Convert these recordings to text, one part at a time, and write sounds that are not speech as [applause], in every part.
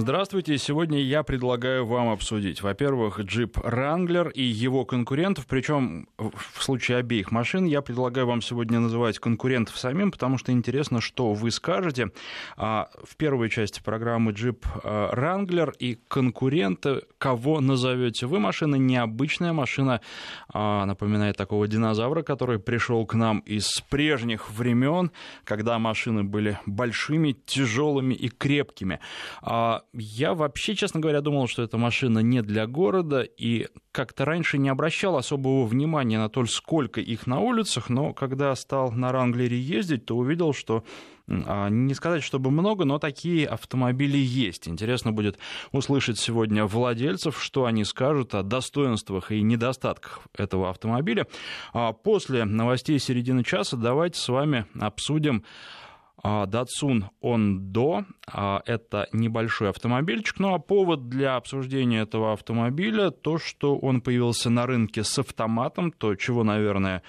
Здравствуйте. Сегодня я предлагаю вам обсудить, во-первых, джип Wrangler и его конкурентов, причем в случае обеих машин я предлагаю вам сегодня называть конкурентов самим, потому что интересно, что вы скажете. А, в первой части программы джип а, Wrangler и конкуренты, кого назовете вы. Машина необычная, машина а, напоминает такого динозавра, который пришел к нам из прежних времен, когда машины были большими, тяжелыми и крепкими. Я вообще, честно говоря, думал, что эта машина не для города, и как-то раньше не обращал особого внимания на то, сколько их на улицах, но когда стал на Ранглере ездить, то увидел, что а, не сказать, чтобы много, но такие автомобили есть. Интересно будет услышать сегодня владельцев, что они скажут о достоинствах и недостатках этого автомобиля. А после новостей середины часа давайте с вами обсудим Datsun Ondo — это небольшой автомобильчик. Ну а повод для обсуждения этого автомобиля то, что он появился на рынке с автоматом, то, чего, наверное,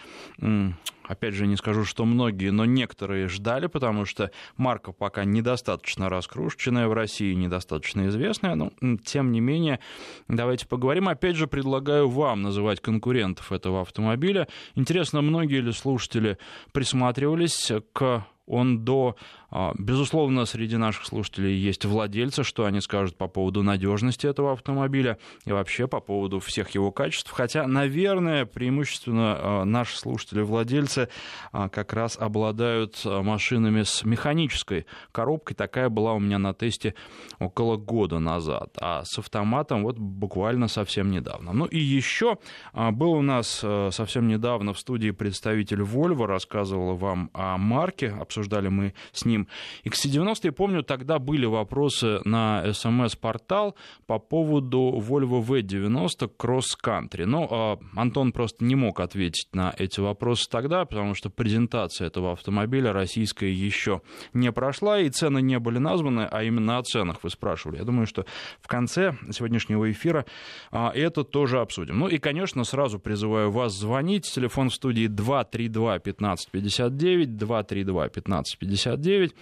опять же, не скажу, что многие, но некоторые ждали, потому что марка пока недостаточно раскрученная в России, недостаточно известная, но тем не менее, давайте поговорим. Опять же, предлагаю вам называть конкурентов этого автомобиля. Интересно, многие ли слушатели присматривались к он до... А, безусловно, среди наших слушателей есть владельцы, что они скажут по поводу надежности этого автомобиля и вообще по поводу всех его качеств. Хотя, наверное, преимущественно а, наши слушатели-владельцы а, как раз обладают машинами с механической коробкой. Такая была у меня на тесте около года назад. А с автоматом вот буквально совсем недавно. Ну и еще был у нас совсем недавно в студии представитель Volvo, рассказывал вам о марке, обсуждал обсуждали мы с ним. XC90, помню, тогда были вопросы на смс-портал по поводу Volvo V90 Cross Country. Но а, Антон просто не мог ответить на эти вопросы тогда, потому что презентация этого автомобиля российская еще не прошла, и цены не были названы, а именно о ценах вы спрашивали. Я думаю, что в конце сегодняшнего эфира а, это тоже обсудим. Ну и, конечно, сразу призываю вас звонить. Телефон в студии 232 1559, 232 15 1559.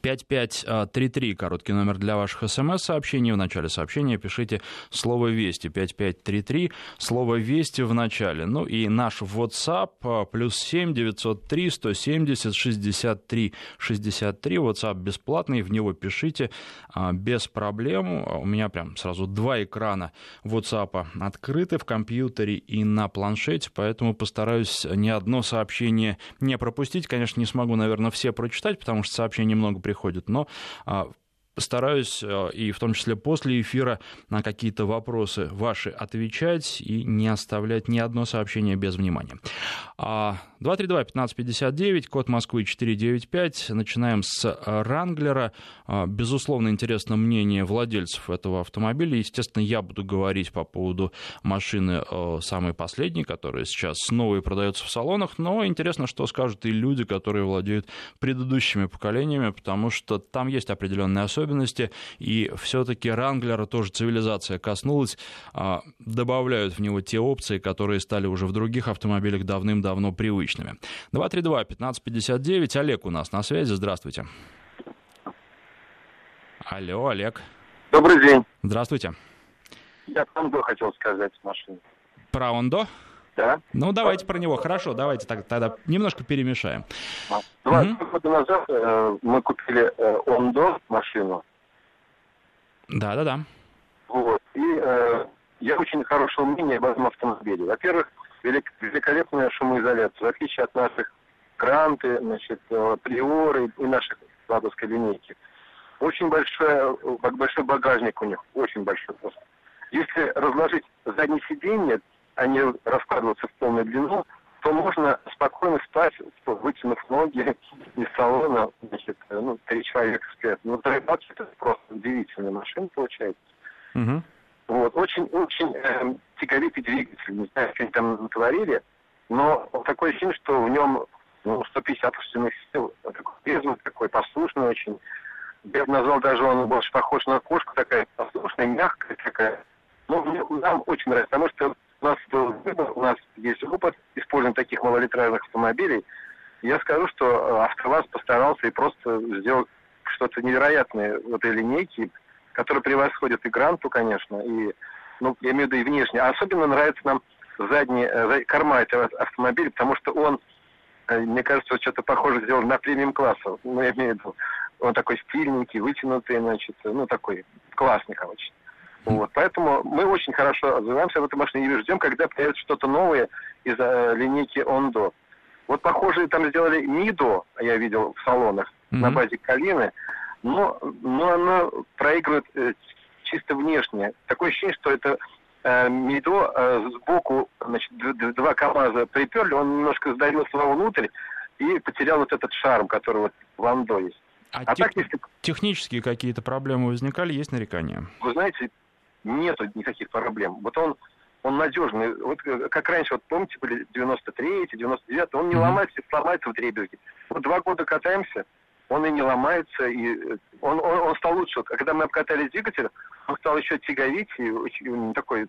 5533, короткий номер для ваших смс-сообщений. В начале сообщения пишите слово «Вести», 5533, слово «Вести» в начале. Ну и наш WhatsApp, а, плюс 7 903 170 63 63, WhatsApp бесплатный, в него пишите а, без проблем. У меня прям сразу два экрана WhatsApp открыты в компьютере и на планшете, поэтому постараюсь ни одно сообщение не пропустить. Конечно, не смогу, наверное, все прочитать, потому что сообщений много много приходит, но а, Постараюсь, э, и в том числе после эфира, на какие-то вопросы ваши отвечать и не оставлять ни одно сообщение без внимания. 232-1559, а, код Москвы 495. Начинаем с Ранглера. А, безусловно, интересно мнение владельцев этого автомобиля. Естественно, я буду говорить по поводу машины э, самой последней, которая сейчас снова и продается в салонах. Но интересно, что скажут и люди, которые владеют предыдущими поколениями, потому что там есть определенные особенности особенности, и все-таки Ранглера тоже цивилизация коснулась, а, добавляют в него те опции, которые стали уже в других автомобилях давным-давно привычными. 232-1559, Олег у нас на связи, здравствуйте. Алло, Олег. Добрый день. Здравствуйте. Я Ондо хотел сказать машину. Про Ондо? Да. Ну, давайте про него. Хорошо, давайте тогда немножко перемешаем. Два угу. года назад э, мы купили э, Ондо машину. Да, да, да. Вот. И э, я очень хорошего мнения об этом автомобиле. Во-первых, велик, великолепная шумоизоляция. В отличие от наших Гранты, значит, э, Приоры и наших ладовской линейки. Очень большой, большой багажник у них, очень большой просто. Если разложить заднее сиденье, не раскладываться в полную длину, то можно спокойно спать, вытянув ноги из салона, значит, ну, три человека спят. Ну, Трейбач это просто удивительная машина получается. Угу. Вот, очень-очень э, тяговитый двигатель, не знаю, что они там натворили, но такое ощущение, что в нем ну, 150 лошадиных сил, такой безумный, такой послушный очень. Я бы назвал даже он больше похож на кошку, такая послушная, мягкая такая. Ну, мне, нам очень нравится, потому что нас был выбор, у нас есть опыт использования таких малолитражных автомобилей. Я скажу, что э, АвтоВАЗ постарался и просто сделал что-то невероятное в этой линейке. который превосходит и Гранту, конечно, и, ну, я имею в виду и внешне. А особенно нравится нам задний, э, корма этого автомобиля, потому что он, э, мне кажется, что-то похоже сделан на премиум класса. Ну, я имею в виду, он такой стильненький, вытянутый, значит, ну, такой классный, короче. Вот, поэтому мы очень хорошо отзываемся об этой машине и ждем, когда появится что-то новое из э, линейки Ондо. Вот похоже, там сделали Мидо, я видел в салонах, mm-hmm. на базе Калины, но, но она проигрывает э, чисто внешне. Такое ощущение, что это э, Мидо э, сбоку, значит, два КАМАЗа приперли, он немножко сдавился вовнутрь и потерял вот этот шарм, который вот в Андо есть. А, а тех... так, если... технические какие-то проблемы возникали, есть нарекания? Вы знаете, нету никаких проблем. Вот он, он надежный. Вот э, как раньше, вот помните, были 93-й, 99-й, он не ломается, сломается в дребезги. Вот два года катаемся, он и не ломается, и э, он, он, он стал лучше. Когда мы обкатали двигатель, он стал еще тяговить, и очень такой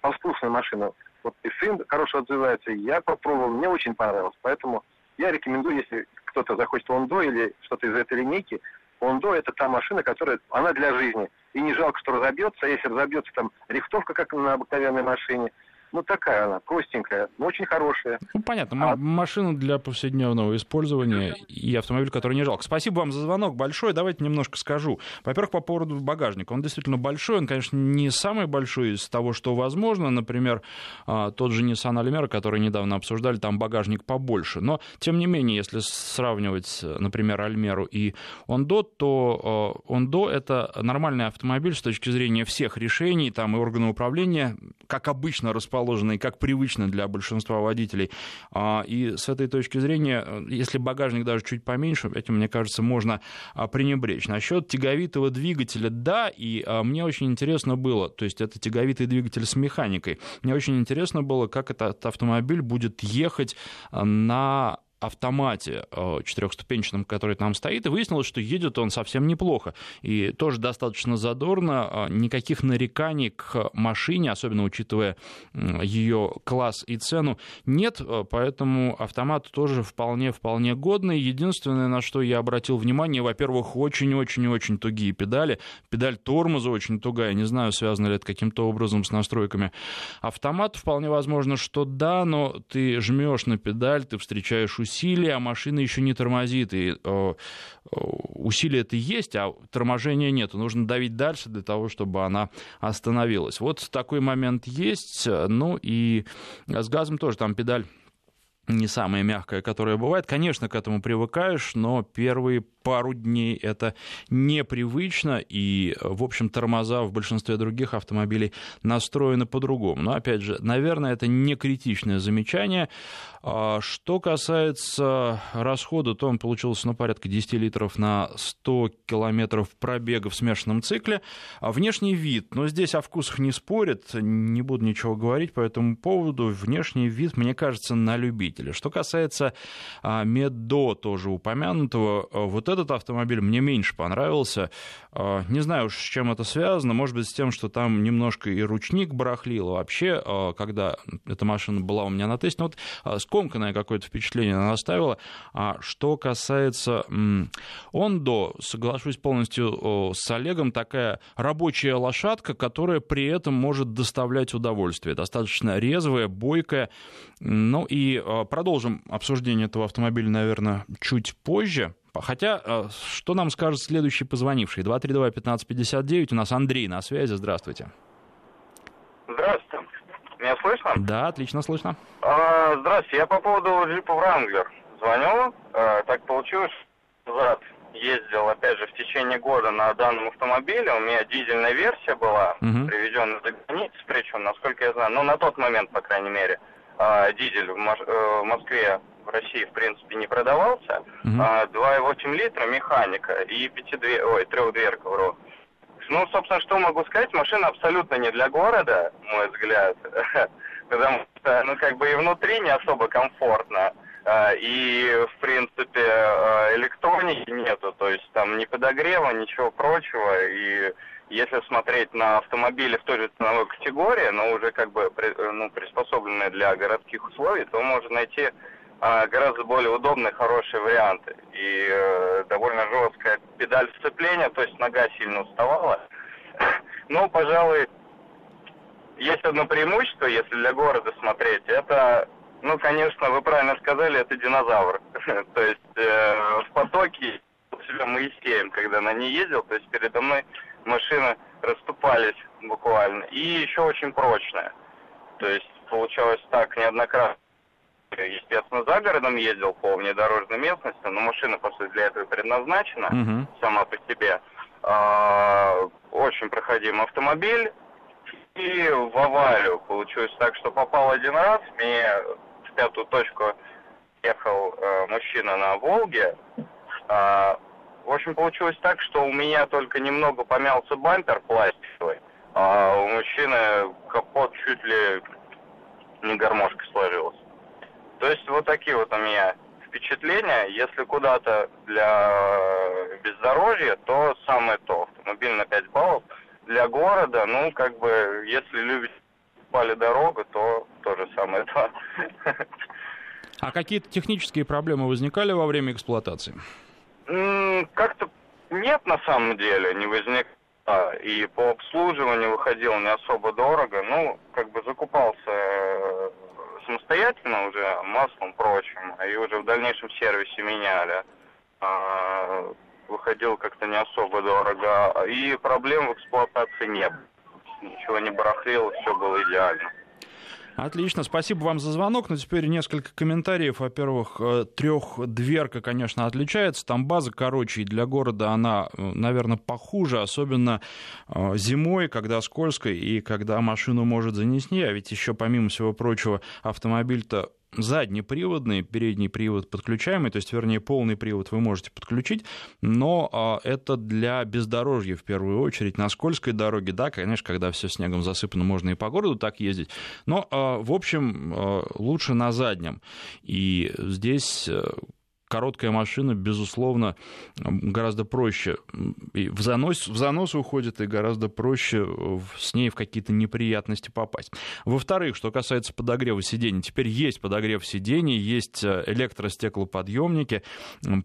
послушная машина. Вот и сын хорошо отзывается, и я попробовал, мне очень понравилось. Поэтому я рекомендую, если кто-то захочет Лондо или что-то из этой линейки, Лондо это та машина, которая, она для жизни. И не жалко, что разобьется. А если разобьется там рихтовка, как на обыкновенной машине, ну, такая она, простенькая, но очень хорошая. Ну, понятно, а... машина для повседневного использования и автомобиль, который не жалко. Спасибо вам за звонок большой. Давайте немножко скажу. Во-первых, по поводу багажника. Он действительно большой, он, конечно, не самый большой из того, что возможно. Например, а, тот же Nissan Almera, который недавно обсуждали, там багажник побольше. Но, тем не менее, если сравнивать, например, Альмеру и Ондо, то Ондо — это нормальный автомобиль с точки зрения всех решений, там и органы управления, как обычно, расположены расположенный, как привычно для большинства водителей. А, и с этой точки зрения, если багажник даже чуть поменьше, этим, мне кажется, можно а, пренебречь. Насчет тяговитого двигателя, да, и а, мне очень интересно было, то есть это тяговитый двигатель с механикой, мне очень интересно было, как этот автомобиль будет ехать на автомате э, четырехступенчатом, который там стоит, и выяснилось, что едет он совсем неплохо. И тоже достаточно задорно, э, никаких нареканий к машине, особенно учитывая ее класс и цену, нет, э, поэтому автомат тоже вполне-вполне годный. Единственное, на что я обратил внимание, во-первых, очень-очень-очень тугие педали, педаль тормоза очень тугая, не знаю, связано ли это каким-то образом с настройками. Автомат вполне возможно, что да, но ты жмешь на педаль, ты встречаешь усилия, усилия, а машина еще не тормозит. И э, усилия это есть, а торможения нет. Нужно давить дальше для того, чтобы она остановилась. Вот такой момент есть. Ну и с газом тоже там педаль не самая мягкая, которая бывает. Конечно, к этому привыкаешь, но первые пару дней это непривычно, и, в общем, тормоза в большинстве других автомобилей настроены по-другому. Но, опять же, наверное, это не критичное замечание. А что касается расхода, то он получился ну, порядка 10 литров на 100 километров пробега в смешанном цикле. А внешний вид, но здесь о вкусах не спорят, не буду ничего говорить по этому поводу. Внешний вид, мне кажется, на любителя. Что касается а, Медо, тоже упомянутого, вот этот автомобиль мне меньше понравился. А, не знаю уж, с чем это связано. Может быть, с тем, что там немножко и ручник барахлил. Вообще, а, когда эта машина была у меня на тесте, ну вот а, скомканное какое-то впечатление она оставила. А что касается Ондо, соглашусь полностью с Олегом, такая рабочая лошадка, которая при этом может доставлять удовольствие. Достаточно резвая, бойкая. Ну и продолжим обсуждение этого автомобиля, наверное, чуть позже. Хотя, э, что нам скажет следующий позвонивший? 232-1559, у нас Андрей на связи, здравствуйте. Здравствуйте. Меня слышно? Да, отлично слышно. А, здравствуйте, я по поводу джипа Wrangler звоню. А, так получилось, назад ездил, опять же, в течение года на данном автомобиле. У меня дизельная версия была, угу. приведенная за границу, причем, насколько я знаю, ну, на тот момент, по крайней мере, а, дизель в, э, в Москве в России, в принципе, не продавался. Угу. А, 2,8 литра механика и 5 ой, трехдверка, вру. Ну, собственно, что могу сказать, машина абсолютно не для города, мой взгляд. [laughs] Потому что, ну, как бы и внутри не особо комфортно. А, и, в принципе, а, электроники нету, то есть там ни подогрева, ничего прочего. И если смотреть на автомобили в той же ценовой категории, но уже как бы ну, приспособленные для городских условий, то можно найти а, гораздо более удобные, хорошие варианты. И э, довольно жесткая педаль сцепления, то есть нога сильно уставала. [laughs] Но, пожалуй, есть одно преимущество, если для города смотреть. Это, ну, конечно, вы правильно сказали, это динозавр. [laughs] То есть э, в потоке себя Моисеем, когда на ней ездил, то есть передо мной машины расступались буквально. И еще очень прочная. То есть получалось так неоднократно. Естественно, за городом ездил по внедорожной местности, но машина, по сути, для этого предназначена угу. сама по себе. А, очень проходимый автомобиль. И в аварию получилось так, что попал один раз, мне в пятую точку ехал э, мужчина на Волге. А, в общем, получилось так, что у меня только немного помялся бампер пластиковый, а у мужчины капот чуть ли не гармошкой сложился. То есть вот такие вот у меня впечатления. Если куда-то для бездорожья, то самое то. Автомобиль на 5 баллов. Для города, ну, как бы, если любите пали дорогу, то тоже самое то. А какие-то технические проблемы возникали во время эксплуатации? Как-то нет на самом деле, не возник. И по обслуживанию выходил не особо дорого. Ну, как бы закупался э, самостоятельно уже маслом прочим, и уже в дальнейшем сервисе меняли. А, выходил как-то не особо дорого. И проблем в эксплуатации не было. Ничего не барахлило, все было идеально. Отлично, спасибо вам за звонок. Но теперь несколько комментариев. Во-первых, э, трехдверка, конечно, отличается. Там база короче, и для города она, э, наверное, похуже, особенно э, зимой, когда скользко и когда машину может занести. А ведь еще, помимо всего прочего, автомобиль-то заднеприводный, передний привод подключаемый, то есть, вернее, полный привод вы можете подключить, но а, это для бездорожья в первую очередь. На скользкой дороге, да, конечно, когда все снегом засыпано, можно и по городу так ездить, но, а, в общем, а, лучше на заднем. И здесь короткая машина, безусловно, гораздо проще и в занос, в занос уходит, и гораздо проще с ней в какие-то неприятности попасть. Во-вторых, что касается подогрева сидений, теперь есть подогрев сидений, есть э, электростеклоподъемники,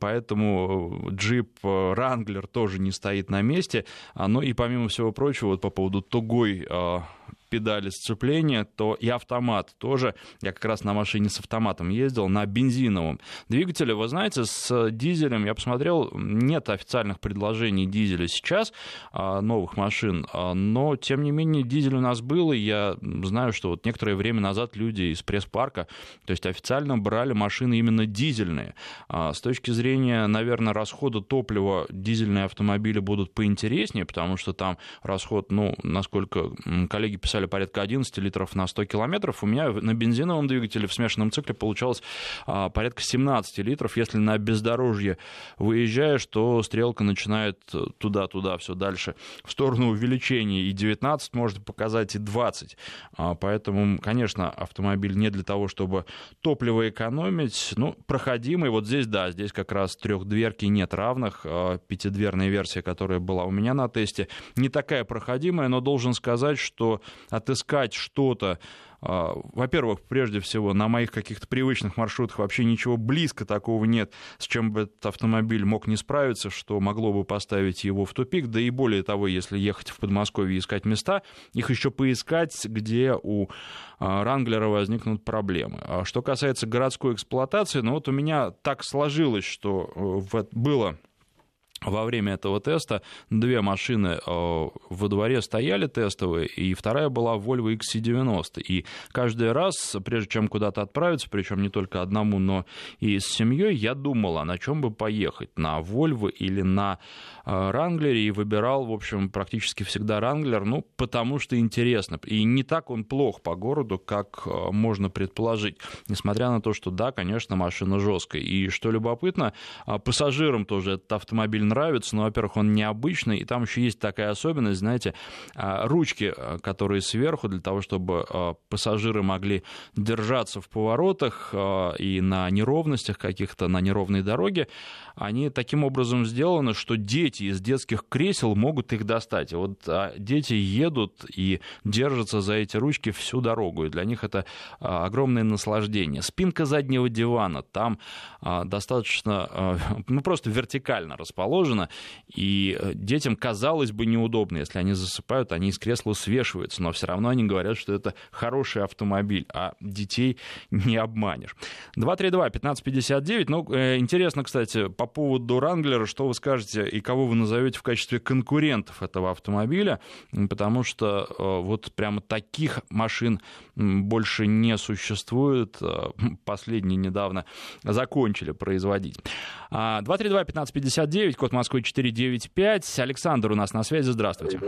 поэтому джип Wrangler тоже не стоит на месте. Ну и помимо всего прочего, вот по поводу тугой а, педали сцепления, то и автомат тоже. Я как раз на машине с автоматом ездил, на бензиновом двигателе. Вы знаете, с дизелем, я посмотрел, нет официальных предложений дизеля сейчас, а, новых машин, а, но, тем не менее, дизель у нас был, и я знаю, что вот некоторое время назад люди из пресс-парка, то есть официально брали машины именно дизельные. А, с точки зрения, наверное, расхода топлива дизельные автомобили будут поинтереснее, потому что там расход, ну, насколько коллеги писали, писали порядка 11 литров на 100 километров. У меня на бензиновом двигателе в смешанном цикле получалось а, порядка 17 литров. Если на бездорожье выезжаешь, то стрелка начинает туда-туда, все дальше, в сторону увеличения. И 19 может показать, и 20. А, поэтому, конечно, автомобиль не для того, чтобы топливо экономить. Ну, проходимый. Вот здесь, да, здесь как раз трехдверки нет равных. А, пятидверная версия, которая была у меня на тесте, не такая проходимая, но должен сказать, что отыскать что-то, а, во-первых, прежде всего, на моих каких-то привычных маршрутах вообще ничего близко такого нет, с чем бы этот автомобиль мог не справиться, что могло бы поставить его в тупик. Да и более того, если ехать в Подмосковье и искать места, их еще поискать, где у а, Ранглера возникнут проблемы. А что касается городской эксплуатации, ну вот у меня так сложилось, что э, было во время этого теста две машины э, во дворе стояли тестовые, и вторая была Volvo XC90. И каждый раз, прежде чем куда-то отправиться, причем не только одному, но и с семьей, я думал, а на чем бы поехать, на Volvo или на Ранглере, и выбирал, в общем, практически всегда Ранглер, ну, потому что интересно. И не так он плох по городу, как э, можно предположить, несмотря на то, что, да, конечно, машина жесткая. И что любопытно, пассажирам тоже этот автомобиль нравится, но, во-первых, он необычный, и там еще есть такая особенность, знаете, а, ручки, а, которые сверху, для того, чтобы а, пассажиры могли держаться в поворотах и на неровностях каких-то, на неровной дороге, они таким образом сделаны, что дети из детских кресел могут их достать. Вот дети едут и держатся за эти ручки всю дорогу, и для них это огромное наслаждение. Спинка заднего дивана там достаточно, [laughs] ну, просто вертикально расположена, положено, и э, детям, казалось бы, неудобно. Если они засыпают, они из кресла свешиваются, но все равно они говорят, что это хороший автомобиль, а детей не обманешь. 232-1559. Ну, э, интересно, кстати, по поводу Ранглера, что вы скажете и кого вы назовете в качестве конкурентов этого автомобиля, потому что э, вот прямо таких машин больше не существует. Последние недавно закончили производить. 232-1559, а, код Москвы 495. Александр у нас на связи, здравствуйте.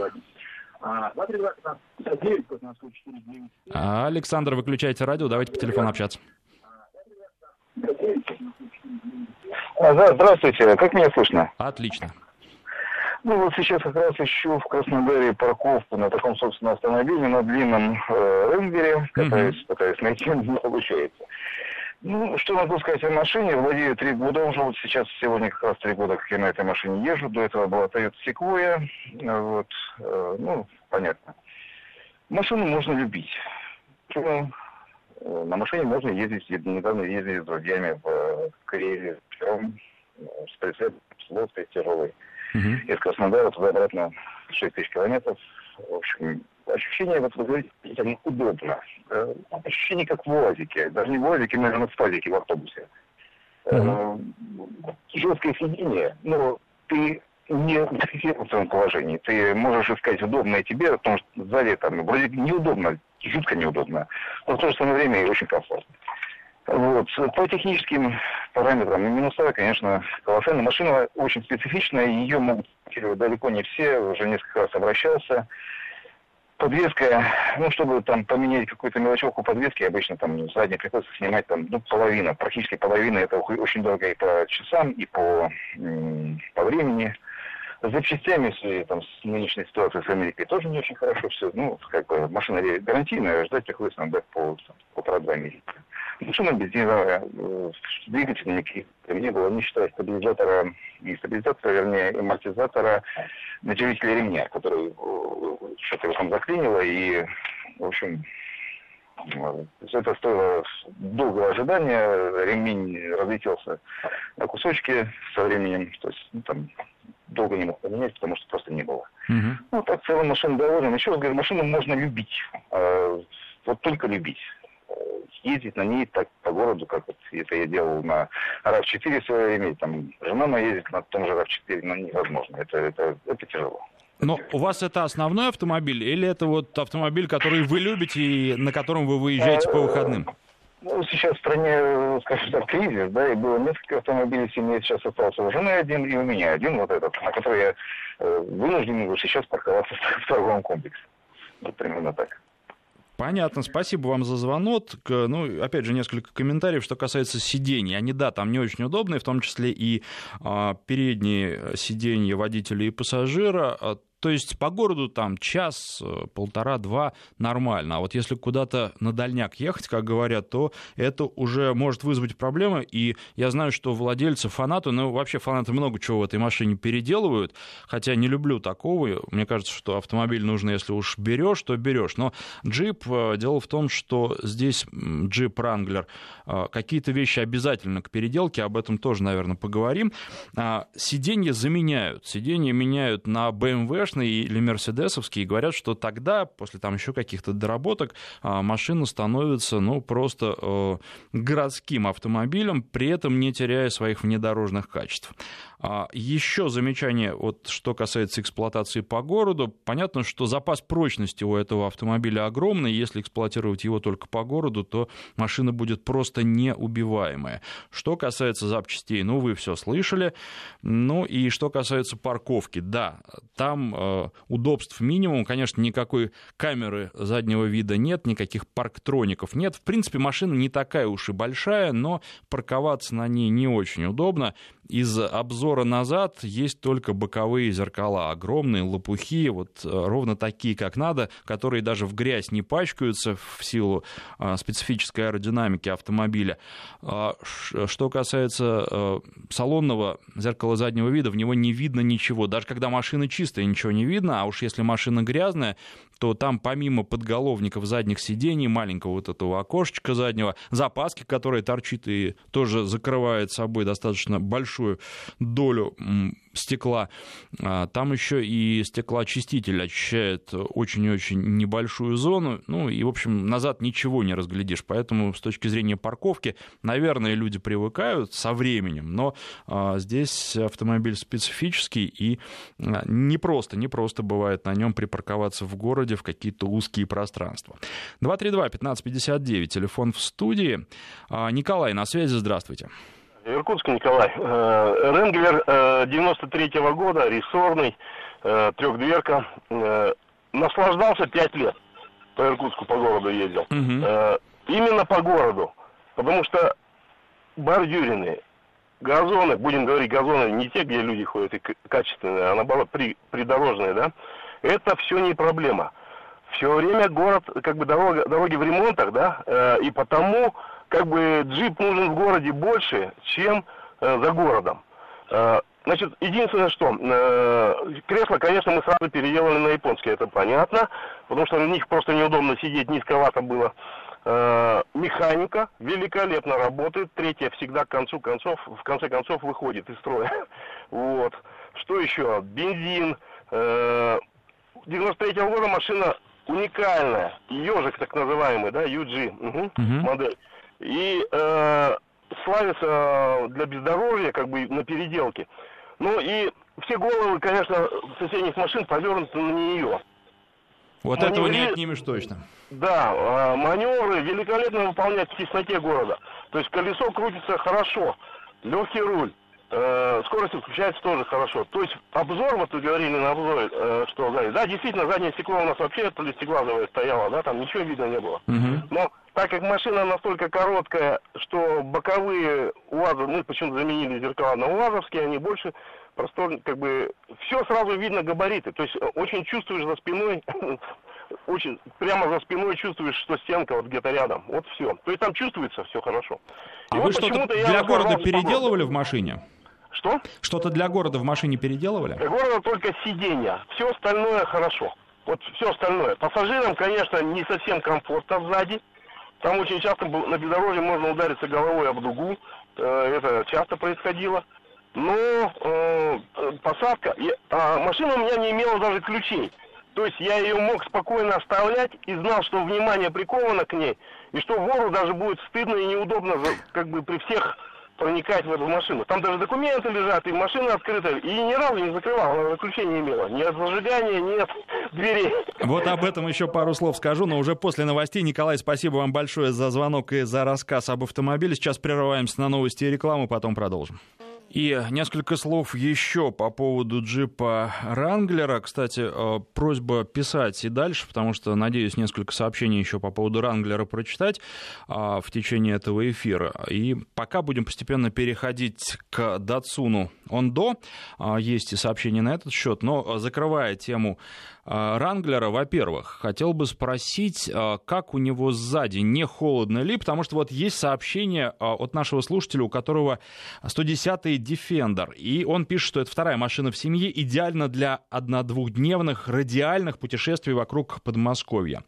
А, Александр, выключайте радио, давайте по телефону общаться. Здравствуйте, как меня слышно? Отлично. Ну вот сейчас как раз ищу в Краснодаре парковку на таком, собственно, автомобиле, на длинном э, рейнджере, катаюсь, mm-hmm. пытаюсь найти, не получается. Ну, что могу сказать о машине? Владею три года уже. Вот сейчас, сегодня как раз три года, как я на этой машине езжу. До этого была Toyota Sequoia. Вот. Э, ну, понятно. Машину можно любить. Э, на машине можно ездить. Недавно ездили с друзьями в вчером, с прицепом, с лодкой тяжелой. Uh-huh. Из Краснодара туда-обратно 6 тысяч километров. В общем, ощущение, вот вы говорите, удобно. Э, ощущение как в УАЗике. Даже не в УАЗике, наверное, в СПАЗике в автобусе. Uh-huh. Жесткое сиденье, но ты не в своем положении. Ты можешь искать удобное тебе, потому что сзади там вроде неудобно, жутко неудобно, но в то же самое время и очень комфортно. Вот. По техническим параметрам минуса, конечно, колоссальная. Машина очень специфичная, ее могут далеко не все, уже несколько раз обращался. Подвеска, ну, чтобы там поменять какую-то мелочевку подвески, обычно там задний приходится снимать там, ну, половина, практически половина, это очень дорого и по часам, и по, по времени. С запчастями, если там с нынешней ситуацией с Америкой тоже не очень хорошо все. Ну, как бы машина гарантийная, ждать приходится иногда по полтора-два месяца. Машина бензиновая, э, двигатель никаких не было, не считая стабилизатора, и стабилизатора, вернее, амортизатора началителя ремня, который э, что-то его там заклинило, и, в общем, э, это стоило долгого ожидания, ремень разлетелся на кусочки со временем, то есть ну, там долго не мог поменять, потому что просто не было. Uh-huh. Ну, так в целом машина довольна. Еще раз говорю, машину можно любить, э, вот только любить ездить на ней так по городу, как вот это я делал на RAV4 в свое время, там жена моя ездит на том же RAV4, но невозможно, это, это, это тяжело. Но у вас это основной автомобиль или это вот автомобиль, который вы любите и на котором вы выезжаете по выходным? Ну, сейчас в стране, скажем так, кризис, да, и было несколько автомобилей в семье, сейчас остался у жены один и у меня один, вот этот, на который я э, вынужден сейчас парковаться [laughs] в торговом комплексе. Вот примерно так. Понятно, спасибо вам за звонок. Ну, опять же, несколько комментариев, что касается сидений. Они, да, там не очень удобные, в том числе и а, передние сиденья водителя и пассажира. То есть по городу там час, э, полтора, два нормально. А вот если куда-то на дальняк ехать, как говорят, то это уже может вызвать проблемы. И я знаю, что владельцы, фанаты, ну вообще фанаты много чего в этой машине переделывают, хотя не люблю такого. Мне кажется, что автомобиль нужно, если уж берешь, то берешь. Но джип, э, дело в том, что здесь джип Wrangler, э, какие-то вещи обязательно к переделке, об этом тоже, наверное, поговорим. А, сиденья заменяют. Сиденья меняют на BMW БМВшный или мерседесовский, и говорят, что тогда, после там еще каких-то доработок, а, машина становится, ну, просто э, городским автомобилем, при этом не теряя своих внедорожных качеств. А, еще замечание, вот, что касается эксплуатации по городу. Понятно, что запас прочности у этого автомобиля огромный. Если эксплуатировать его только по городу, то машина будет просто неубиваемая. Что касается запчастей, ну, вы все слышали. Ну, и что касается парковки, да, там э, удобств минимум. Конечно, никакой камеры заднего вида нет, никаких парктроников нет. В принципе, машина не такая уж и большая, но парковаться на ней не очень удобно из обзора назад есть только боковые зеркала, огромные лопухи, вот э, ровно такие, как надо, которые даже в грязь не пачкаются в силу а, специфической аэродинамики автомобиля. А, что касается э, салонного зеркала заднего вида, в него не видно ничего. Даже когда машина чистая, ничего не видно, а уж если машина грязная, то там помимо подголовников задних сидений, маленького вот этого окошечка заднего, запаски, которая торчит и тоже закрывает собой достаточно большую долю стекла. А, там еще и стеклоочиститель очищает очень-очень небольшую зону. Ну и, в общем, назад ничего не разглядишь. Поэтому с точки зрения парковки, наверное, люди привыкают со временем. Но а, здесь автомобиль специфический и а, не просто, не просто бывает на нем припарковаться в городе в какие-то узкие пространства. 232-1559, телефон в студии. Николай, на связи, здравствуйте. Иркутск, Николай. Э, Ренглер 93-го э, года, рессорный, э, трехдверка. Наслаждался пять лет. По Иркутску, по городу ездил. Угу. Именно по городу. Потому что бордюрины, газоны, будем говорить газоны, не те, где люди ходят, и качественные, а наоборот при, придорожные, да, это все не проблема. Все время город, как бы дорога, дороги в ремонтах, да, и потому как бы джип нужен в городе больше, чем э, за городом. Э, значит, единственное, что э, кресло, конечно, мы сразу переделали на японские, это понятно, потому что на них просто неудобно сидеть, низковато было. Э, механика великолепно работает, третья всегда к концу концов, в конце концов выходит из строя. [laughs] Вот. Что еще? Бензин. Э, 93 -го года машина уникальная, ежик так называемый, да, UG угу, угу. модель и э, славится для бездорожья, как бы на переделке. Ну и все головы, конечно, соседних машин повернуты на нее. Вот Маневри... этого не отнимешь точно. Да, э, маневры великолепно выполняют в тесноте города. То есть колесо крутится хорошо, легкий руль. Э, скорость включается тоже хорошо. То есть обзор, вот вы говорили на обзоре, э, что сзади. Да, действительно, заднее стекло у нас вообще полистеклазовое стояло, да, там ничего видно не было. Угу. Но так как машина настолько короткая, что боковые УАЗы, мы почему-то заменили зеркала на УАЗовские, они больше простор, как бы, все сразу видно габариты. То есть э, очень чувствуешь за спиной, [laughs] очень прямо за спиной чувствуешь, что стенка вот где-то рядом. Вот все. То есть там чувствуется все хорошо. А И вы вот что-то для города переделывали в машине? Что? Что-то для города в машине переделывали? Для города только сиденья. Все остальное хорошо. Вот все остальное. Пассажирам, конечно, не совсем комфортно сзади. Там очень часто на бездорожье можно удариться головой об дугу. Э, это часто происходило. Но э, посадка... Я, а машина у меня не имела даже ключей. То есть я ее мог спокойно оставлять и знал, что внимание приковано к ней, и что вору даже будет стыдно и неудобно как бы при всех проникать в эту машину. Там даже документы лежат, и машина открыта, и ни разу не закрывала, она заключения не имела. Ни от зажигания, ни от дверей. Вот об этом еще пару слов скажу, но уже после новостей. Николай, спасибо вам большое за звонок и за рассказ об автомобиле. Сейчас прерываемся на новости и рекламу, потом продолжим. И несколько слов еще по поводу джипа Ранглера. Кстати, э, просьба писать и дальше, потому что, надеюсь, несколько сообщений еще по поводу Ранглера прочитать а, в течение этого эфира. И пока будем постепенно переходить к Датсуну Ондо. Есть и сообщения на этот счет, но закрывая тему Ранглера, во-первых, хотел бы спросить, а, как у него сзади, не холодно ли, потому что вот есть сообщение а, от нашего слушателя, у которого 110-й Defender, и он пишет, что это вторая машина в семье, идеально для одно-двухдневных радиальных путешествий вокруг Подмосковья.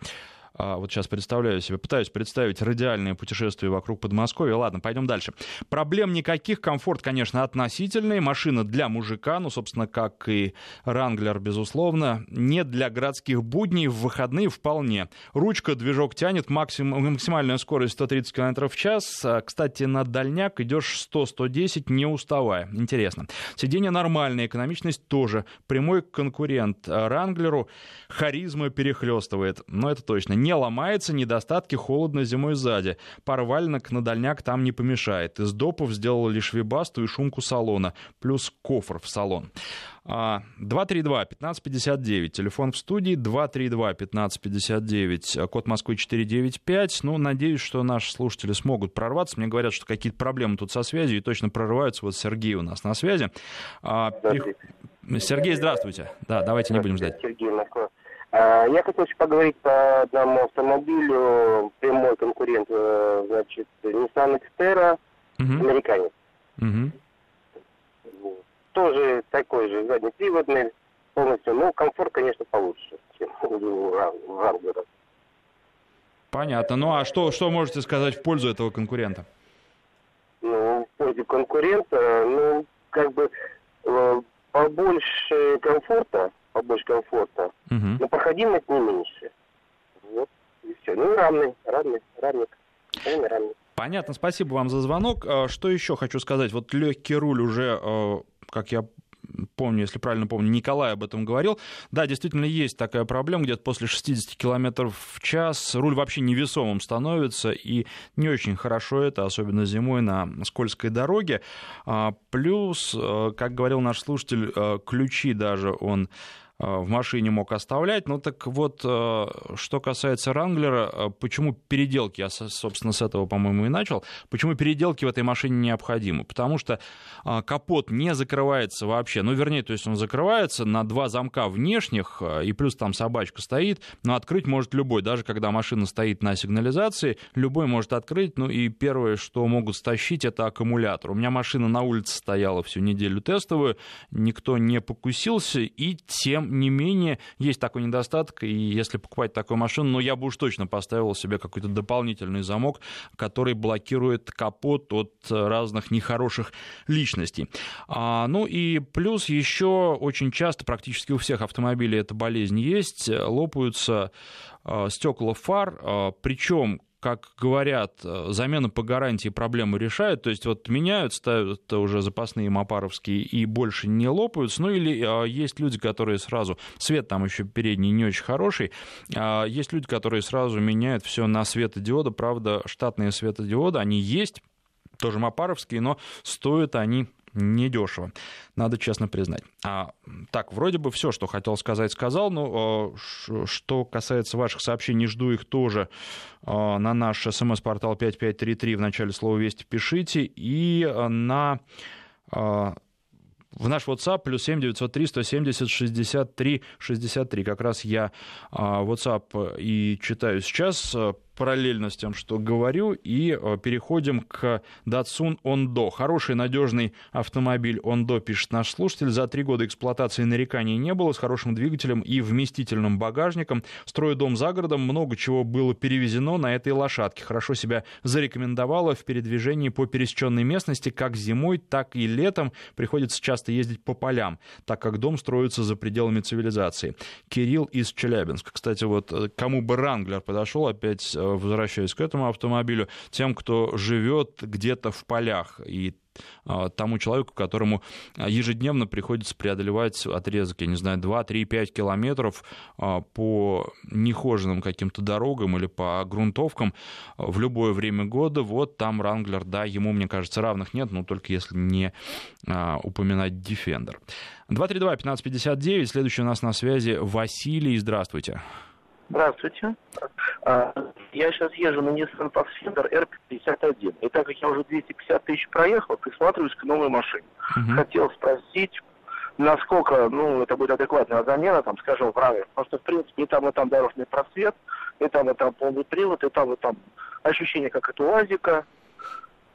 А, вот сейчас представляю себе, пытаюсь представить радиальное путешествие вокруг Подмосковья. Ладно, пойдем дальше. Проблем никаких, комфорт, конечно, относительный. Машина для мужика, ну, собственно, как и Ранглер, безусловно. Не для городских будней, в выходные вполне. Ручка, движок тянет, максим, максимальная скорость 130 км в час. А, кстати, на дальняк идешь 100-110, не уставая. Интересно. Сиденье нормальное, экономичность тоже. Прямой конкурент Ранглеру. Харизма перехлестывает. Но это точно не ломается, недостатки холодно зимой сзади. Пара валенок на дальняк там не помешает. Из допов сделал лишь вибасту и шумку салона, плюс кофр в салон. 232-1559, телефон в студии, 232-1559, код Москвы 495. Ну, надеюсь, что наши слушатели смогут прорваться. Мне говорят, что какие-то проблемы тут со связью, и точно прорываются. Вот Сергей у нас на связи. А, Сергей, здравствуйте. Да, давайте не будем ждать. Сергей, Москва. А, я хотел еще поговорить по одному автомобилю, прямой конкурент, э, значит, Nissan Xterra, угу. американец. Угу. Тоже такой же заднеприводный, полностью, но комфорт, конечно, получше, чем у Ранглера. Понятно. Ну а что, что можете сказать в пользу этого конкурента? Ну, в пользу конкурента, ну, как бы э, побольше комфорта, побольше комфорта, угу. но проходимость не меньше. Вот, и все. Ну и равный, равный, равник. равный. Понятно, спасибо вам за звонок. А, что еще хочу сказать? Вот легкий руль уже, э, как я помню, если правильно помню, Николай об этом говорил. Да, действительно есть такая проблема, где-то после 60 км в час руль вообще невесомым становится, и не очень хорошо это, особенно зимой на скользкой дороге. А, плюс, э, как говорил наш слушатель, э, ключи даже он в машине мог оставлять. Ну так вот, э, что касается Ранглера, э, почему переделки, я, собственно, с этого, по-моему, и начал, почему переделки в этой машине необходимы? Потому что капот не закрывается вообще, ну, вернее, то есть он закрывается на два замка внешних, и плюс там собачка стоит, но открыть может любой, даже когда машина стоит на сигнализации, любой может открыть, ну, и первое, что могут стащить, это аккумулятор. У меня машина на улице стояла всю неделю тестовую, никто не покусился, и тем не менее, есть такой недостаток, и если покупать такую машину, ну, я бы уж точно поставил себе какой-то дополнительный замок, который блокирует капот от разных нехороших личностей. А, ну и плюс еще очень часто, практически у всех автомобилей эта болезнь есть, лопаются а, стекла фар, причем как говорят, э, замена по гарантии проблему решает, то есть вот меняют, ставят уже запасные мапаровские и больше не лопаются, ну или а, есть люди, которые сразу, свет там еще передний не очень хороший, а, есть люди, которые сразу меняют все на светодиоды, правда, штатные светодиоды, они есть, тоже мапаровские, но стоят они недешево, надо честно признать. А, так, вроде бы все, что хотел сказать, сказал, но а, что касается ваших сообщений, жду их тоже а, на наш смс-портал 5533 в начале слова «Вести» пишите, и на а, в наш WhatsApp плюс 7 903 170 63 63. Как раз я WhatsApp и читаю сейчас параллельно с тем, что говорю, и э, переходим к Datsun Ondo. Хороший, надежный автомобиль Ondo, пишет наш слушатель. За три года эксплуатации нареканий не было, с хорошим двигателем и вместительным багажником. Строю дом за городом, много чего было перевезено на этой лошадке. Хорошо себя зарекомендовала в передвижении по пересеченной местности, как зимой, так и летом. Приходится часто ездить по полям, так как дом строится за пределами цивилизации. Кирилл из Челябинска. Кстати, вот э, кому бы Ранглер подошел, опять э, возвращаясь к этому автомобилю, тем, кто живет где-то в полях и а, тому человеку, которому ежедневно приходится преодолевать отрезок, я не знаю, 2, 3, 5 километров по нехоженным каким-то дорогам или по грунтовкам в любое время года, вот там Ранглер, да, ему, мне кажется, равных нет, но только если не упоминать Defender. 232-1559, следующий у нас на связи Василий, здравствуйте. Здравствуйте. А, я сейчас езжу на Nissan Pathfinder R51. И так как я уже 250 тысяч проехал, присматриваюсь к новой машине. Угу. Хотел спросить, насколько, ну, это будет адекватная замена, там, скажем, в раме. Потому что, в принципе, и там, и там дорожный просвет, и там, и там полный привод, и там, и там ощущение, как от УАЗика.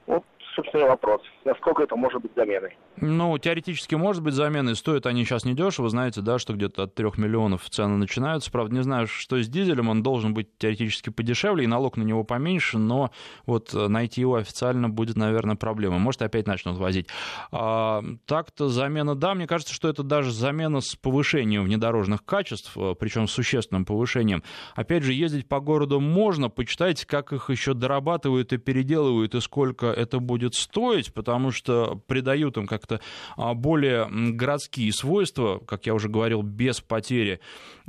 Вот собственно, вопрос. Насколько это может быть заменой? Ну, теоретически может быть заменой. Стоят они сейчас недешево. Знаете, да, что где-то от 3 миллионов цены начинаются. Правда, не знаю, что с дизелем. Он должен быть теоретически подешевле, и налог на него поменьше. Но вот найти его официально будет, наверное, проблема. Может, опять начнут возить. А, так-то замена, да, мне кажется, что это даже замена с повышением внедорожных качеств, э, причем с существенным повышением. Опять же, ездить по городу можно. Почитайте, как их еще дорабатывают и переделывают, и сколько это будет будет стоить, потому что придают им как-то а, более городские свойства, как я уже говорил, без потери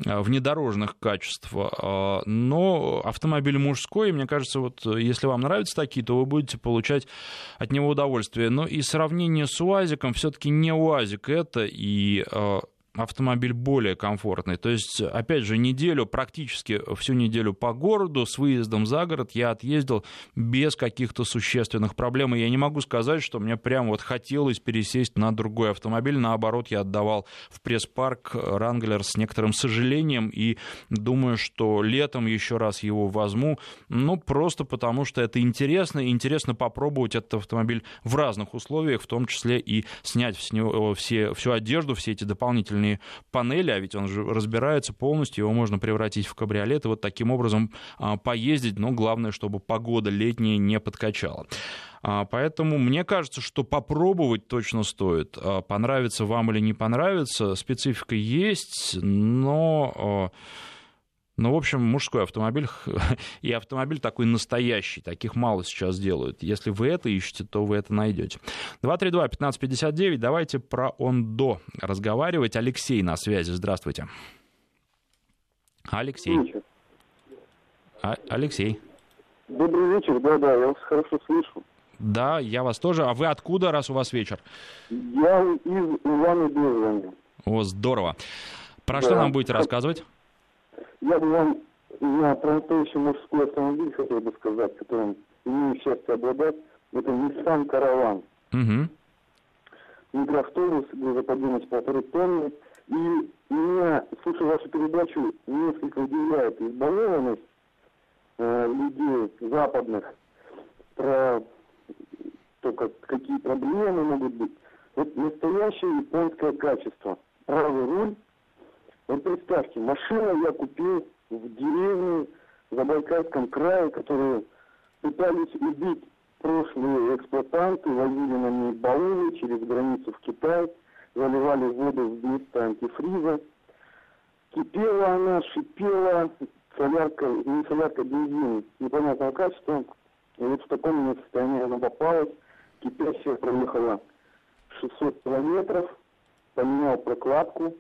а, внедорожных качеств. А, но автомобиль мужской, мне кажется, вот если вам нравятся такие, то вы будете получать от него удовольствие. Но и сравнение с УАЗиком все-таки не УАЗик это, и автомобиль более комфортный. То есть, опять же, неделю, практически всю неделю по городу с выездом за город я отъездил без каких-то существенных проблем. И я не могу сказать, что мне прям вот хотелось пересесть на другой автомобиль. Наоборот, я отдавал в пресс-парк Ранглер с некоторым сожалением и думаю, что летом еще раз его возьму. Ну, просто потому что это интересно. И интересно попробовать этот автомобиль в разных условиях, в том числе и снять с него все, всю одежду, все эти дополнительные вернее, панели, а ведь он же разбирается полностью, его можно превратить в кабриолет и вот таким образом а, поездить, но главное, чтобы погода летняя не подкачала. А, поэтому мне кажется, что попробовать точно стоит. А, понравится вам или не понравится, специфика есть, но... Ну, в общем, мужской автомобиль [laughs] и автомобиль такой настоящий. Таких мало сейчас делают. Если вы это ищете, то вы это найдете. 232-1559. Давайте про Ондо разговаривать. Алексей на связи. Здравствуйте. Алексей. А, Алексей. Добрый вечер. Да-да, я вас хорошо слышу. Да, я вас тоже. А вы откуда, раз у вас вечер? Я из Ивана Березани. О, здорово. Про да. что нам будете рассказывать? Я бы вам на настоящий мужской автомобиль хотел бы сказать, которым имею счастье обладать. Это Nissan Caravan. Угу. Микроавтобус, грузоподъемность полторы тонны. И меня, слушая вашу передачу, несколько удивляет избалованность э, людей западных про то, как, какие проблемы могут быть. Вот настоящее японское качество. Правый руль, вот представьте, машину я купил в деревне в Забайкальском крае, которые пытались убить прошлые эксплуатанты, возили на ней баулы через границу в Китай, заливали воду вместо антифриза. Кипела она, шипела, солярка, не солярка, бензин непонятного качества. И вот в таком состоянии она попалась. Кипящая проехала 600 километров, поменял прокладку,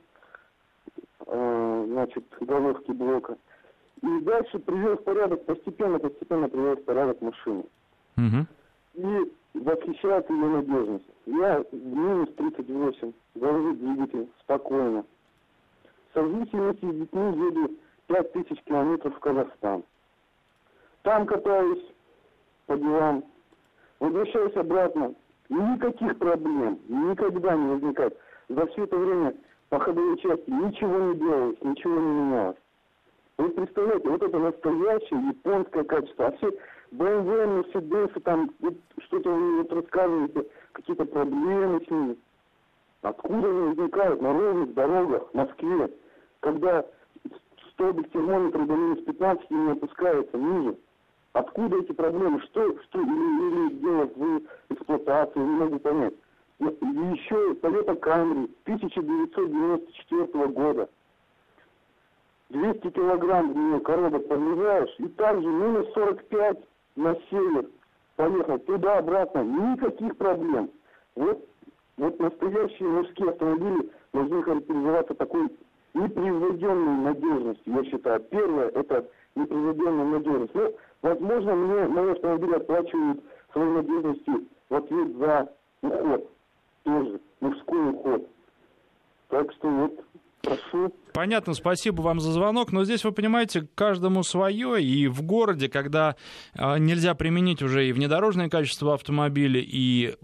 значит, головки блока. И дальше привел в порядок, постепенно, постепенно привел в порядок машину. Угу. И восхищает ее надежность. Я в минус 38, завожу двигатель спокойно. Сажусь вместе с детьми, еду 5000 километров в Казахстан. Там катаюсь по делам, возвращаюсь обратно. Никаких проблем никогда не возникает. За все это время по части ничего не делалось, ничего не менялось. Вы представляете, вот это настоящее японское качество. А все BMW, Mercedes, там что-то вы вот рассказываете, какие-то проблемы с ними. Откуда они возникают на ровных дорогах в Москве, когда столбик термометра до минус 15 не опускается ниже? Откуда эти проблемы? Что, что или, или делать в эксплуатации, не могу понять. Еще Toyota Camry 1994 года. 200 килограмм в нее коробок подгружаешь, и также минус 45 на север поехал туда-обратно, никаких проблем. Вот, вот настоящие мужские автомобили должны характеризоваться такой непревзойденной надежностью, я считаю. Первое, это непревзойденная надежность. Ну, возможно, мне мои автомобили оплачивают своей надежностью в ответ за уход тоже мужской уход. Так что вот Прошу. Понятно, спасибо вам за звонок, но здесь, вы понимаете, каждому свое, и в городе, когда а, нельзя применить уже и внедорожное качество автомобиля, и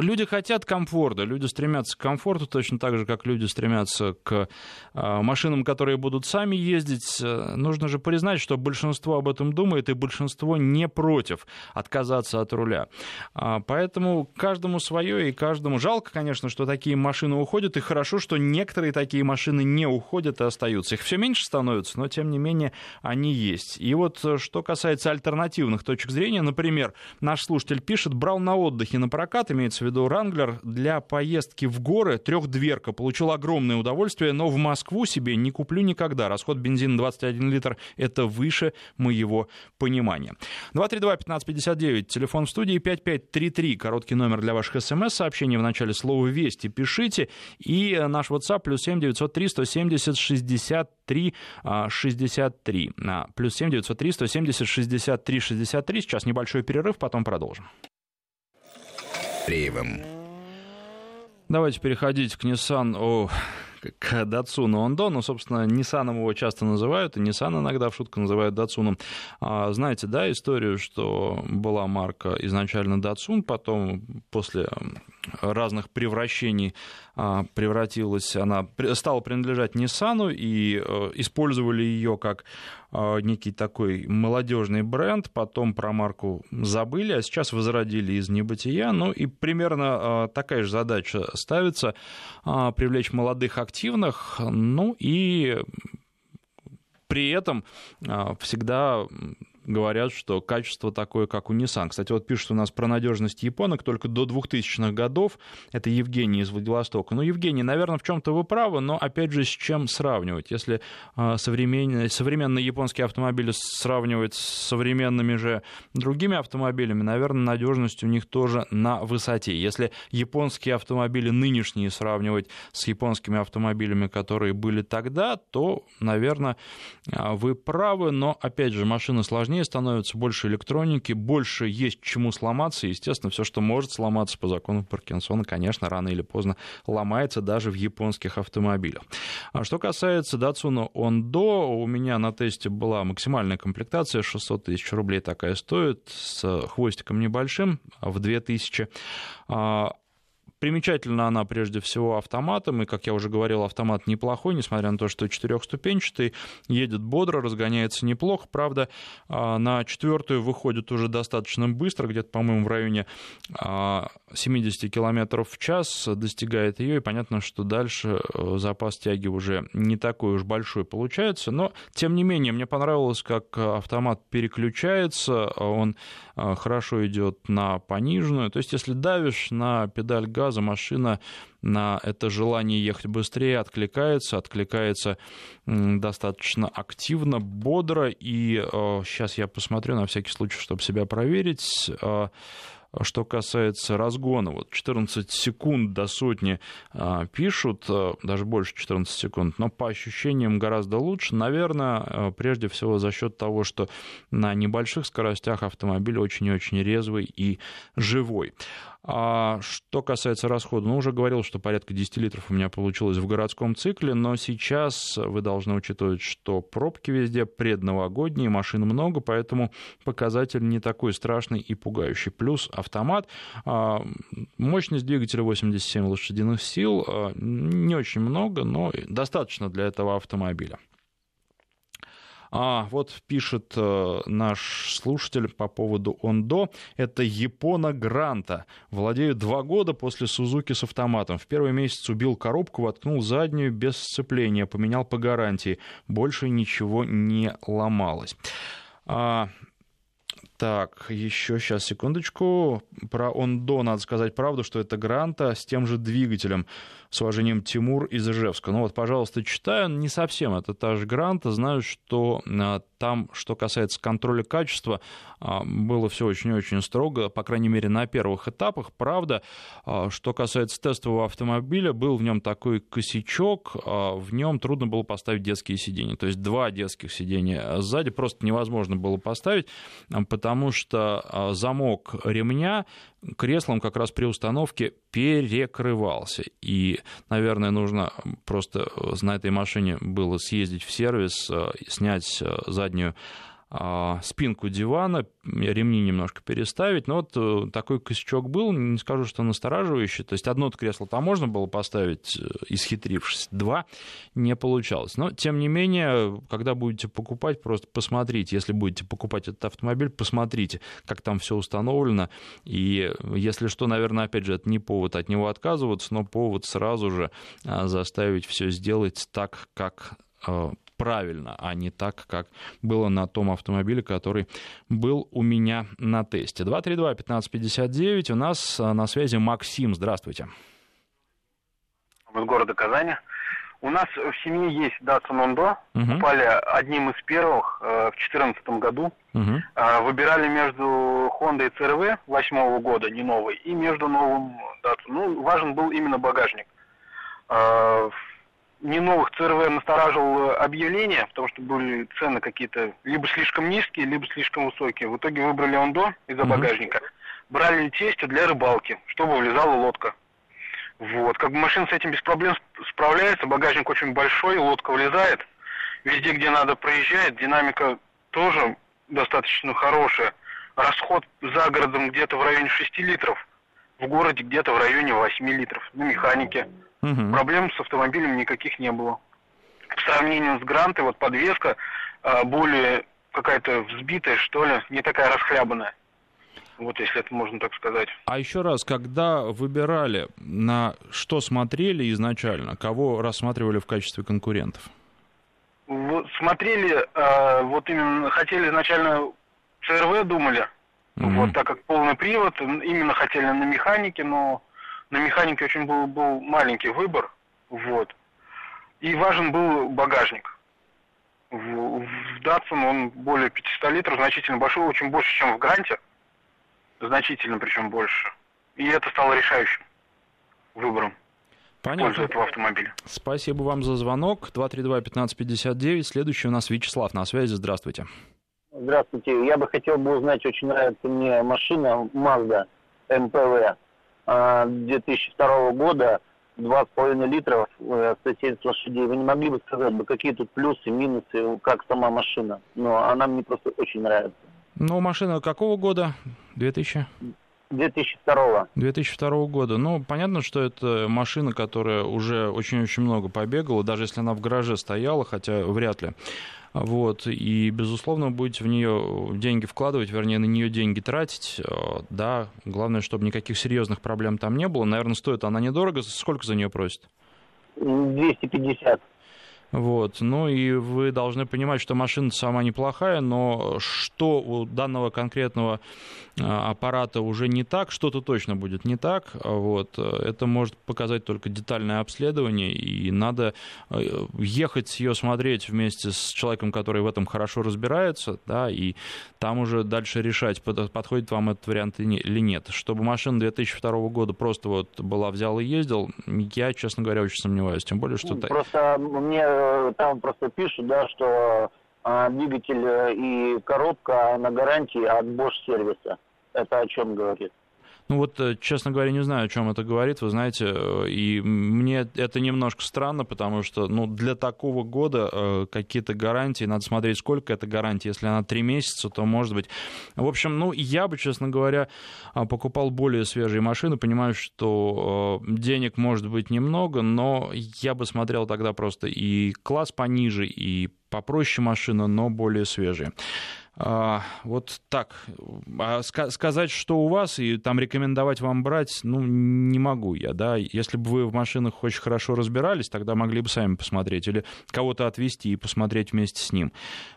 Люди хотят комфорта, люди стремятся к комфорту точно так же, как люди стремятся к а, машинам, которые будут сами ездить. Э, нужно же признать, что большинство об этом думает, и большинство не против отказаться от руля. А, поэтому каждому свое, и каждому жалко, конечно, что такие машины уходят, и хорошо, что некоторые такие машины не уходят и остаются. Их все меньше становится, но тем не менее они есть. И вот э, что касается альтернативных точек зрения, например, наш слушатель пишет, брал на отдыхе на прокат, имеется имеется в виду Ранглер, для поездки в горы трехдверка. Получил огромное удовольствие, но в Москву себе не куплю никогда. Расход бензина 21 литр – это выше моего понимания. 232-1559, телефон в студии 5533, короткий номер для ваших смс-сообщений в начале слова «Вести» пишите. И наш WhatsApp плюс 7 903 170 63 63. Плюс 7 903 170 63 63. Сейчас небольшой перерыв, потом продолжим. Андреевым. Давайте переходить к Nissan, о, к Датсуну Ондо. Ну, собственно, Nissan его часто называют, и Nissan иногда в шутку называют Датсуном. А, знаете, да, историю, что была марка изначально Датсун, потом после разных превращений а, превратилась, она стала принадлежать Nissan, и э, использовали ее как некий такой молодежный бренд, потом про марку забыли, а сейчас возродили из небытия. Ну и примерно а, такая же задача ставится привлечь молодых активных, ну и при этом всегда говорят, что качество такое, как у Nissan. Кстати, вот пишут у нас про надежность японок только до 2000-х годов. Это Евгений из Владивостока. Ну, Евгений, наверное, в чем-то вы правы, но опять же, с чем сравнивать? Если современные, современные японские автомобили сравнивать с современными же другими автомобилями, наверное, надежность у них тоже на высоте. Если японские автомобили нынешние сравнивать с японскими автомобилями, которые были тогда, то, наверное, а, вы правы, но, опять же, машины сложнее сложнее становится, больше электроники, больше есть чему сломаться. Естественно, все, что может сломаться по закону Паркинсона, конечно, рано или поздно ломается даже в японских автомобилях. А что касается Datsun Ondo, у меня на тесте была максимальная комплектация, 600 тысяч рублей такая стоит, с хвостиком небольшим, в 2000. Примечательна она прежде всего автоматом, и, как я уже говорил, автомат неплохой, несмотря на то, что четырехступенчатый, едет бодро, разгоняется неплохо, правда, а, на четвертую выходит уже достаточно быстро, где-то, по-моему, в районе 70 а, км в час достигает ее, и понятно, что дальше э, запас тяги уже не такой уж большой получается, но, тем не менее, мне понравилось, как автомат переключается, он а, хорошо идет на пониженную, то есть если давишь на педаль газа, газа машина на это желание ехать быстрее откликается, откликается достаточно активно, бодро, и сейчас э, я посмотрю на всякий случай, чтобы себя проверить. Э, что касается разгона, вот 14 секунд до сотни а, пишут, а, даже больше 14 секунд, но по ощущениям гораздо лучше. Наверное, а, прежде всего за счет того, что на небольших скоростях автомобиль очень очень резвый и живой. А что касается расхода, ну, уже говорил, что порядка 10 литров у меня получилось в городском цикле, но сейчас вы должны учитывать, что пробки везде предновогодние, машин много, поэтому показатель не такой страшный и пугающий. Плюс автомат, а, мощность двигателя 87 лошадиных сил, а, не очень много, но достаточно для этого автомобиля. А вот пишет э, наш слушатель по поводу Ондо. Это Япона Гранта. Владею два года после Сузуки с автоматом. В первый месяц убил коробку, воткнул заднюю без сцепления, поменял по гарантии. Больше ничего не ломалось. А, так, еще сейчас, секундочку. Про Ондо надо сказать правду, что это Гранта с тем же двигателем. С уважением, Тимур из Ижевска. Ну вот, пожалуйста, читаю. Не совсем это та же Гранта. Знаю, что а, там, что касается контроля качества, а, было все очень-очень строго, по крайней мере, на первых этапах. Правда, а, что касается тестового автомобиля, был в нем такой косячок, в нем трудно было поставить детские сиденья. То есть два детских сиденья сзади просто невозможно было поставить, потому что замок ремня креслом как раз при установке перекрывался. И, наверное, нужно просто на этой машине было съездить в сервис, э, снять э, заднюю спинку дивана, ремни немножко переставить. Но вот э, такой косячок был, не скажу, что настораживающий. То есть одно кресло там можно было поставить, э, исхитрившись, два не получалось. Но, тем не менее, когда будете покупать, просто посмотрите. Если будете покупать этот автомобиль, посмотрите, как там все установлено. И если что, наверное, опять же, это не повод от него отказываться, но повод сразу же а, заставить все сделать так, как э, правильно, а не так, как было на том автомобиле, который был у меня на тесте. 232-1559, у нас а, на связи Максим, здравствуйте. Из города Казани. У нас в семье есть Datsun Ondo. Угу. Купали одним из первых э, в 2014 году. Угу. Э, выбирали между Honda и CRV восьмого года, не новый, и между новым Datsun. Ну, важен был именно багажник. Э, не новых ЦРВ настораживал объявление, потому что были цены какие-то либо слишком низкие, либо слишком высокие. В итоге выбрали Ондо из-за mm-hmm. багажника. Брали тестю для рыбалки, чтобы влезала лодка. Вот, как бы машина с этим без проблем справляется, багажник очень большой, лодка влезает. Везде, где надо, проезжает, динамика тоже достаточно хорошая. Расход за городом где-то в районе 6 литров, в городе где-то в районе 8 литров на механике. Угу. Проблем с автомобилем никаких не было. По сравнению с Грантой, вот подвеска э, более какая-то взбитая, что ли, не такая расхлябанная. Вот если это можно так сказать. А еще раз, когда выбирали, на что смотрели изначально, кого рассматривали в качестве конкурентов? Вот, смотрели, э, вот именно хотели изначально ЦРВ думали, mm-hmm. вот так как полный привод, именно хотели на механике, но на механике очень был, был маленький выбор, вот. И важен был багажник. В, в Datsun он более 500 литров, значительно большой, очень больше, чем в Гранте. Значительно причем больше. И это стало решающим выбором. Понятно. этого автомобиля. Спасибо вам за звонок. 232-1559. Следующий у нас Вячеслав на связи. Здравствуйте. Здравствуйте. Я бы хотел бы узнать, очень нравится мне машина Mazda MPV 2002 года, 2,5 литров, 170 э, лошадей. Вы не могли бы сказать, бы, какие тут плюсы, минусы, как сама машина? Но она мне просто очень нравится. Ну, машина какого года? 2000? 2002. 2002 года. Ну, понятно, что это машина, которая уже очень-очень много побегала, даже если она в гараже стояла, хотя вряд ли. Вот, и, безусловно, будете в нее деньги вкладывать, вернее, на нее деньги тратить. Э, да, главное, чтобы никаких серьезных проблем там не было. Наверное, стоит она недорого. Сколько за нее просит? 250. Вот. Ну и вы должны понимать, что машина сама неплохая, но что у данного конкретного а, аппарата уже не так, что-то точно будет не так. Вот. Это может показать только детальное обследование, и надо э, ехать ее смотреть вместе с человеком, который в этом хорошо разбирается, да, и там уже дальше решать, подходит вам этот вариант или нет. Чтобы машина 2002 года просто вот была взял и ездил, я, честно говоря, очень сомневаюсь. Тем более, что... Просто мне Э, там просто пишут, да, что а, двигатель э, и коробка на гарантии от Bosch сервиса. Это о чем говорит? Ну вот, э, честно говоря, не знаю, о чем это говорит, вы знаете, э, и мне это немножко странно, потому что, ну, для такого года э, какие-то гарантии, надо смотреть, сколько это гарантии, если она три месяца, то, может быть... В общем, ну, я бы, честно говоря, покупал более свежие машины, понимаю, что денег может быть немного, но я бы смотрел тогда просто и класс пониже, и попроще машина, но более свежие. А, вот так. А сказать, что у вас, и там рекомендовать вам брать, ну, не могу я, да. Если бы вы в машинах очень хорошо разбирались, тогда могли бы сами посмотреть, или кого-то отвезти и посмотреть вместе с ним.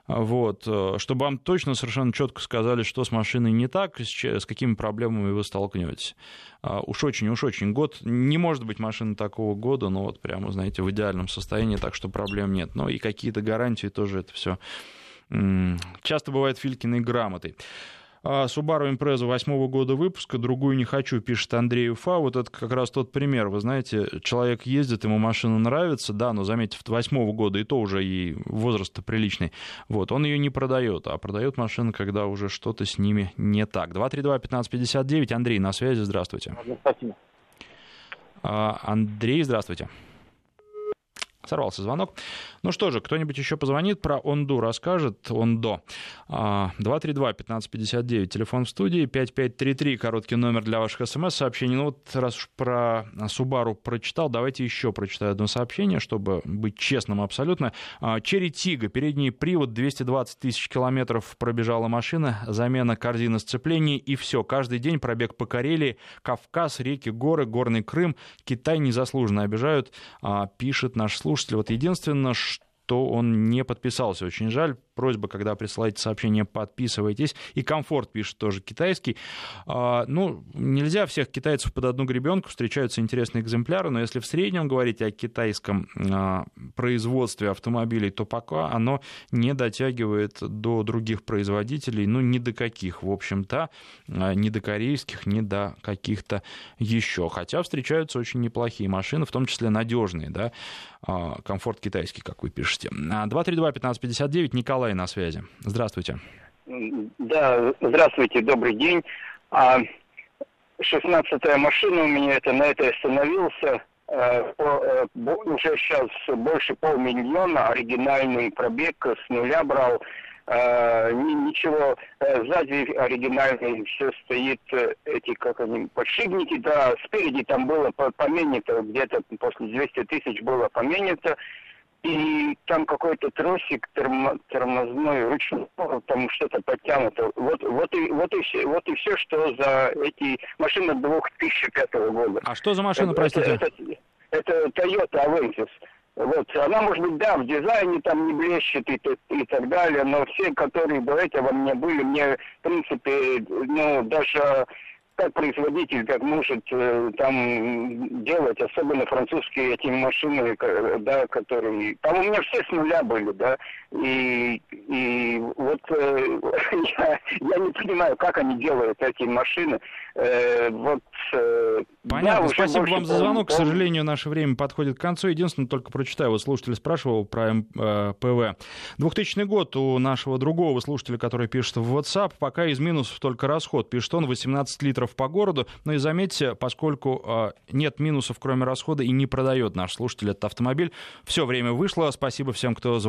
Вот. Э, чтобы вам точно совершенно четко сказали, что с машиной не так, с, с какими проблемами вы столкнетесь. А, уж очень, уж очень. Год, не может быть машины такого года, но вот прямо, знаете, в идеальном состоянии, так что проблем нет. Но и какие-то гарантии тоже это все Часто бывает Филькиной грамотой. А Subaru Impreza восьмого года выпуска, другую не хочу, пишет Андрей Уфа. Вот это как раз тот пример. Вы знаете, человек ездит, ему машина нравится, да, но заметьте, восьмого года, и то уже и возраст приличный. Вот, он ее не продает, а продает машину, когда уже что-то с ними не так. 232-1559, Андрей на связи, здравствуйте. Спасибо. А, Андрей, здравствуйте. Сорвался звонок. Ну что же, кто-нибудь еще позвонит, про Онду расскажет. Ондо. 232-1559, телефон в студии, 5533, короткий номер для ваших смс-сообщений. Ну вот раз уж про Субару прочитал, давайте еще прочитаю одно сообщение, чтобы быть честным абсолютно. А, Черри Тига, передний привод, 220 тысяч километров пробежала машина, замена корзины сцеплений и все. Каждый день пробег по Карелии, Кавказ, реки, горы, Горный Крым. Китай незаслуженно обижают, а, пишет наш слушатель. Вот единственное, что он не подписался. Очень жаль, просьба, когда присылаете сообщение, подписывайтесь. И комфорт пишет тоже китайский. А, ну, нельзя всех китайцев под одну гребенку, встречаются интересные экземпляры, но если в среднем говорить о китайском а, производстве автомобилей, то пока оно не дотягивает до других производителей, ну, ни до каких, в общем-то, а, ни до корейских, ни до каких-то еще. Хотя встречаются очень неплохие машины, в том числе надежные, да, комфорт китайский, как вы пишете. 232-1559, Николай Николай на связи. Здравствуйте. Да, здравствуйте, добрый день. А 16-я машина у меня, это на этой остановился. Э, э, уже сейчас больше полмиллиона, оригинальный пробег с нуля брал. Э, ничего, сзади оригинальный все стоит, эти, как они, подшипники, да, спереди там было поменято, где-то после 200 тысяч было поменято. И там какой-то тросик термо, тормозной ручной, там что-то подтянуто. Вот, вот, и, вот, и все, вот и все, что за эти машины 2005 года. А что за машина, простите? Это, это, это Toyota Avensis. Вот, она, может быть, да, в дизайне там не блещет и, и, и так далее, но все, которые до этого мне были, мне, в принципе, ну, даже как производитель, как может э, там делать, особенно французские эти машины, да, которые... Там у меня все с нуля были, да, и, и вот э, [laughs] я, я не понимаю, как они делают эти машины. Э, вот, Понятно, да, спасибо вам за звонок. К сожалению, наше время подходит к концу. Единственное, только прочитаю, вот слушатель спрашивал про э, ПВ. 2000 год у нашего другого слушателя, который пишет в WhatsApp, пока из минусов только расход. Пишет он 18 литров по городу. Но и заметьте, поскольку э, нет минусов, кроме расхода, и не продает наш слушатель этот автомобиль, все время вышло. Спасибо всем, кто звонил